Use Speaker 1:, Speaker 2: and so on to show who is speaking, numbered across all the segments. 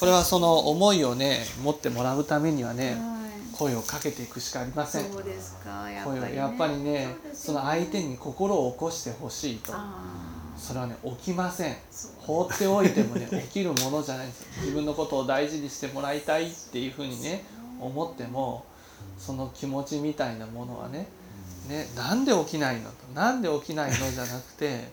Speaker 1: これはその思いをね持ってもらうためにはね
Speaker 2: はい。
Speaker 1: 声をかけていくしかありません。
Speaker 2: そうですかやっぱりね。
Speaker 1: やっぱりね
Speaker 2: そ
Speaker 1: の相手に心を起こしてほしいと。
Speaker 2: あ
Speaker 1: それはね起きません。放っておいてもね 起きるものじゃないんですよ。自分のことを大事にしてもらいたいっていうふうにね思ってもその気持ちみたいなものはねねなんで起きないのとなんで起きないのじゃなくて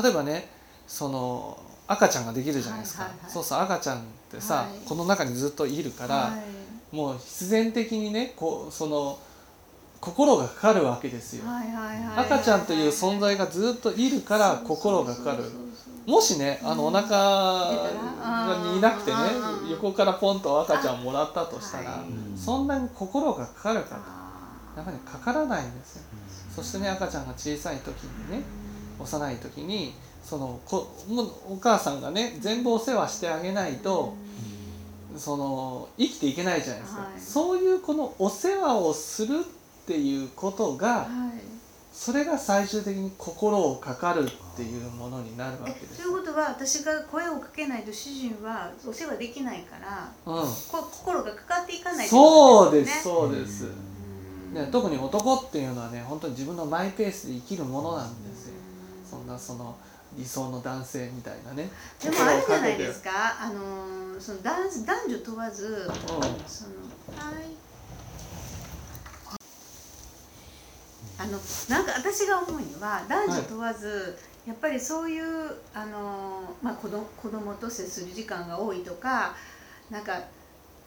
Speaker 1: 例えばねその赤ちゃんができるじゃないですか、
Speaker 2: はいはいはい。
Speaker 1: そうそう赤ちゃんってさ、
Speaker 2: はい。
Speaker 1: この中にずっといるから、
Speaker 2: はい。
Speaker 1: もう必然的にねこうその心がかかるわけですよ、
Speaker 2: はいはいはい
Speaker 1: 赤ちゃんという存在がずっといるから心がかかる。もしねあのお腹がいなくてね
Speaker 2: うん
Speaker 1: 横からポンと赤ちゃんをもらったとしたら、
Speaker 2: はい。
Speaker 1: そんなに心がかかるかと。
Speaker 2: あ
Speaker 1: やっぱりかからないんですよ。そしてね赤ちゃんが小さい時にね幼い時にそのこもうお母さんがね全部お世話してあげないとその生きていけないじゃないですか、
Speaker 2: はい。
Speaker 1: そういうこのお世話をするっていうことが
Speaker 2: はい。
Speaker 1: それが最終的に心をかかるっていうものになるわけ
Speaker 2: え
Speaker 1: です。
Speaker 2: ということは私が声をかけないと主人はお世話できないから
Speaker 1: うん、
Speaker 2: こ心がかかっていかないって
Speaker 1: そうで
Speaker 2: ことね
Speaker 1: すそうです、
Speaker 2: うん。
Speaker 1: ね、特に男っていうのはね本当に自分のマイペースで生きるものなんですよそんなその理想の男性みたいなね。
Speaker 2: でもあるじゃないですか。あのーその男男女問わずそのはい。あのなんか私が思うには男女問わず、やっぱりそういうあのーまあ子供子供と接する時間が多いとかなんか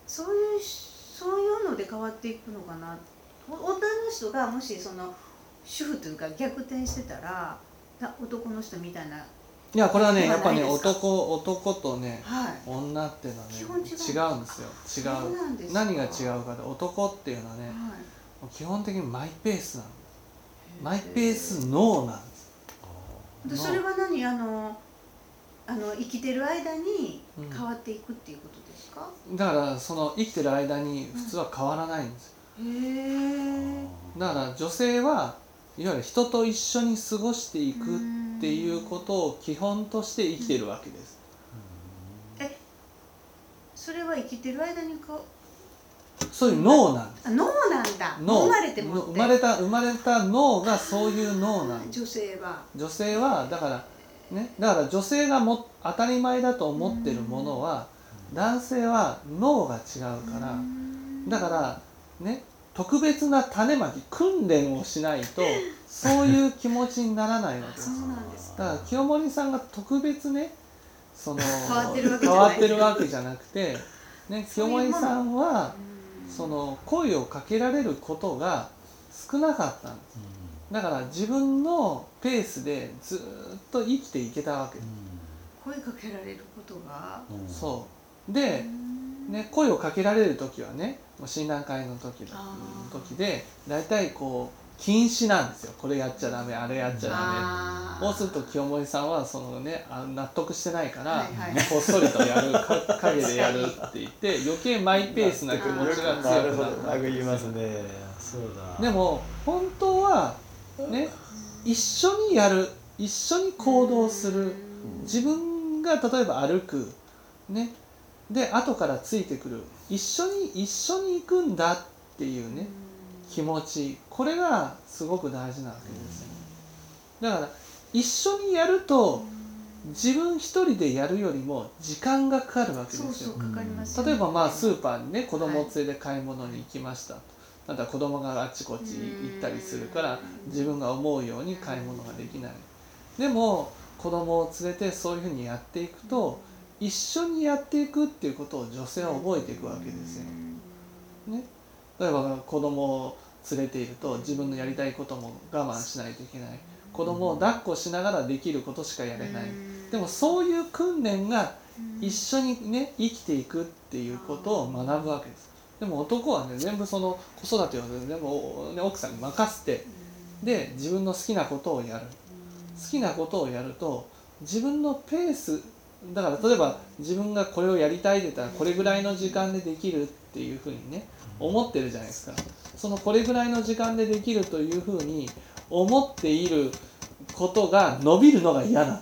Speaker 2: そういうそういうので変わっていくのかな。お女の人がもしその主婦というか逆転してたらな男の人みたいな。い
Speaker 1: やこれはねやっぱね男男とね
Speaker 2: はい。
Speaker 1: 女っていうのはね
Speaker 2: 違う
Speaker 1: んですよ。違
Speaker 2: そう
Speaker 1: 何が違うかで男っていうのはね
Speaker 2: はい。
Speaker 1: 基本的にマイペースなの。マイペース脳なんです。
Speaker 2: でそれは何？あのあの生きてる間に
Speaker 1: うん。
Speaker 2: 変わっていくっていうことですか、
Speaker 1: だからその生きてる間に普通は変わらないんですよ。
Speaker 2: へえ
Speaker 1: だから女性はいわゆる人と一緒に過ごしていくっていうことを基本として生きてるわけです。
Speaker 2: それは生きてる間にこ
Speaker 1: そういう脳なんです。
Speaker 2: 脳なんだ。
Speaker 1: 脳。
Speaker 2: 生まれてもって。
Speaker 1: 生まれた生まれた脳がそういう脳なんです。
Speaker 2: 女性は。
Speaker 1: 女性はだからねだから女性がも当たり前だと思ってるものは男性は脳が違うから。だからね特別な種まき訓練をしないとそういう気持ちにならないわけで
Speaker 2: そう
Speaker 1: す
Speaker 2: なんです
Speaker 1: だから清盛さんが特別ねその
Speaker 2: 変わってるわけじゃない。
Speaker 1: 変わってるわけじゃなくて、ね、清盛さんは
Speaker 2: うん。
Speaker 1: その声をかけられることが少なかったんです。だから自分のペースでずっと生きていけたわけ。です
Speaker 2: 声かけられることが？
Speaker 1: そう。で、
Speaker 2: うん
Speaker 1: ね、声をかけられる時はねもう診断会の時だ
Speaker 2: あー。
Speaker 1: 時で大体こう禁止なんですよ。これやっちゃダメあれやっちゃダメそうすると清盛さんはそのねあ納得してないから、
Speaker 2: はいはい。
Speaker 1: こっそりとやるか影でやるって言って 余計マイペースな気持ちが
Speaker 3: なるほど
Speaker 1: 強くなる。
Speaker 3: なんか言いますねそうだ
Speaker 1: でも本当はね一緒にやる一緒に行動する。自分が例えば歩くねで後からついてくる。一緒に一緒に行くんだっていうね気持ち。これがすごく大事なわけですよ。だから一緒にやると自分一人でやるよりも時間がかかるわけですよ。例えばまあスーパーにね子供を連れて買い物に行きました。とただ子供があっちこっち行ったりするから自分が思うように買い物ができない。でも子供を連れてそういうふうにやっていくと一緒にやっていくっていうことを女性は覚えていくわけですよ、ね、例えば子供を連れていると自分のやりたいことも我慢しないといけない。子供を抱っこしながらできることしかやれない。でもそういう訓練が一緒にね生きていくっていうことを学ぶわけです。でも男はね全部その子育てを全部、ね、奥さんに任せてで自分の好きなことをやる。好きなことをやると自分のペースだから例えば自分がこれをやりたいって言ったらこれぐらいの時間でできるっていうふうにね思ってるじゃないですか。そのこれぐらいの時間でできるというふうに思っていることが伸びるのが嫌な。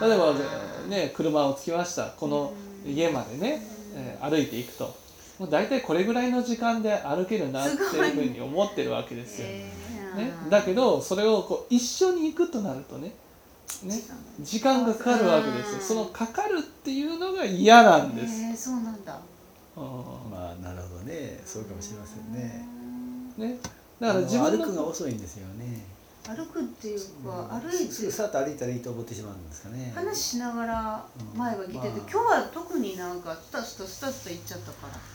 Speaker 1: 例えばね車をつきました。この家までね、えー歩いていくと。もう大体これぐらいの時間で歩けるなっていうふうに思ってるわけですよ。
Speaker 2: えー
Speaker 1: ね、だけどそれをこう一緒に行くとなるとねね時間がかかるわけですよ。
Speaker 2: うん
Speaker 1: そのかかるっていうのが嫌なんです、
Speaker 2: えー、そうなんだ。
Speaker 1: う
Speaker 3: まあなるほどね。そうかもしれませんね。
Speaker 1: ん。ね、だから自分
Speaker 3: 歩くが
Speaker 1: の
Speaker 3: 遅いんですよね。
Speaker 2: 歩くっていうか歩い
Speaker 3: すぐ
Speaker 2: て
Speaker 3: さっと歩いたらいいと思ってしまうんですかね。
Speaker 2: 話しながら前は来てて、
Speaker 3: うん。まあ。
Speaker 2: 今日は特になんかスタスタスタスタ行っちゃったから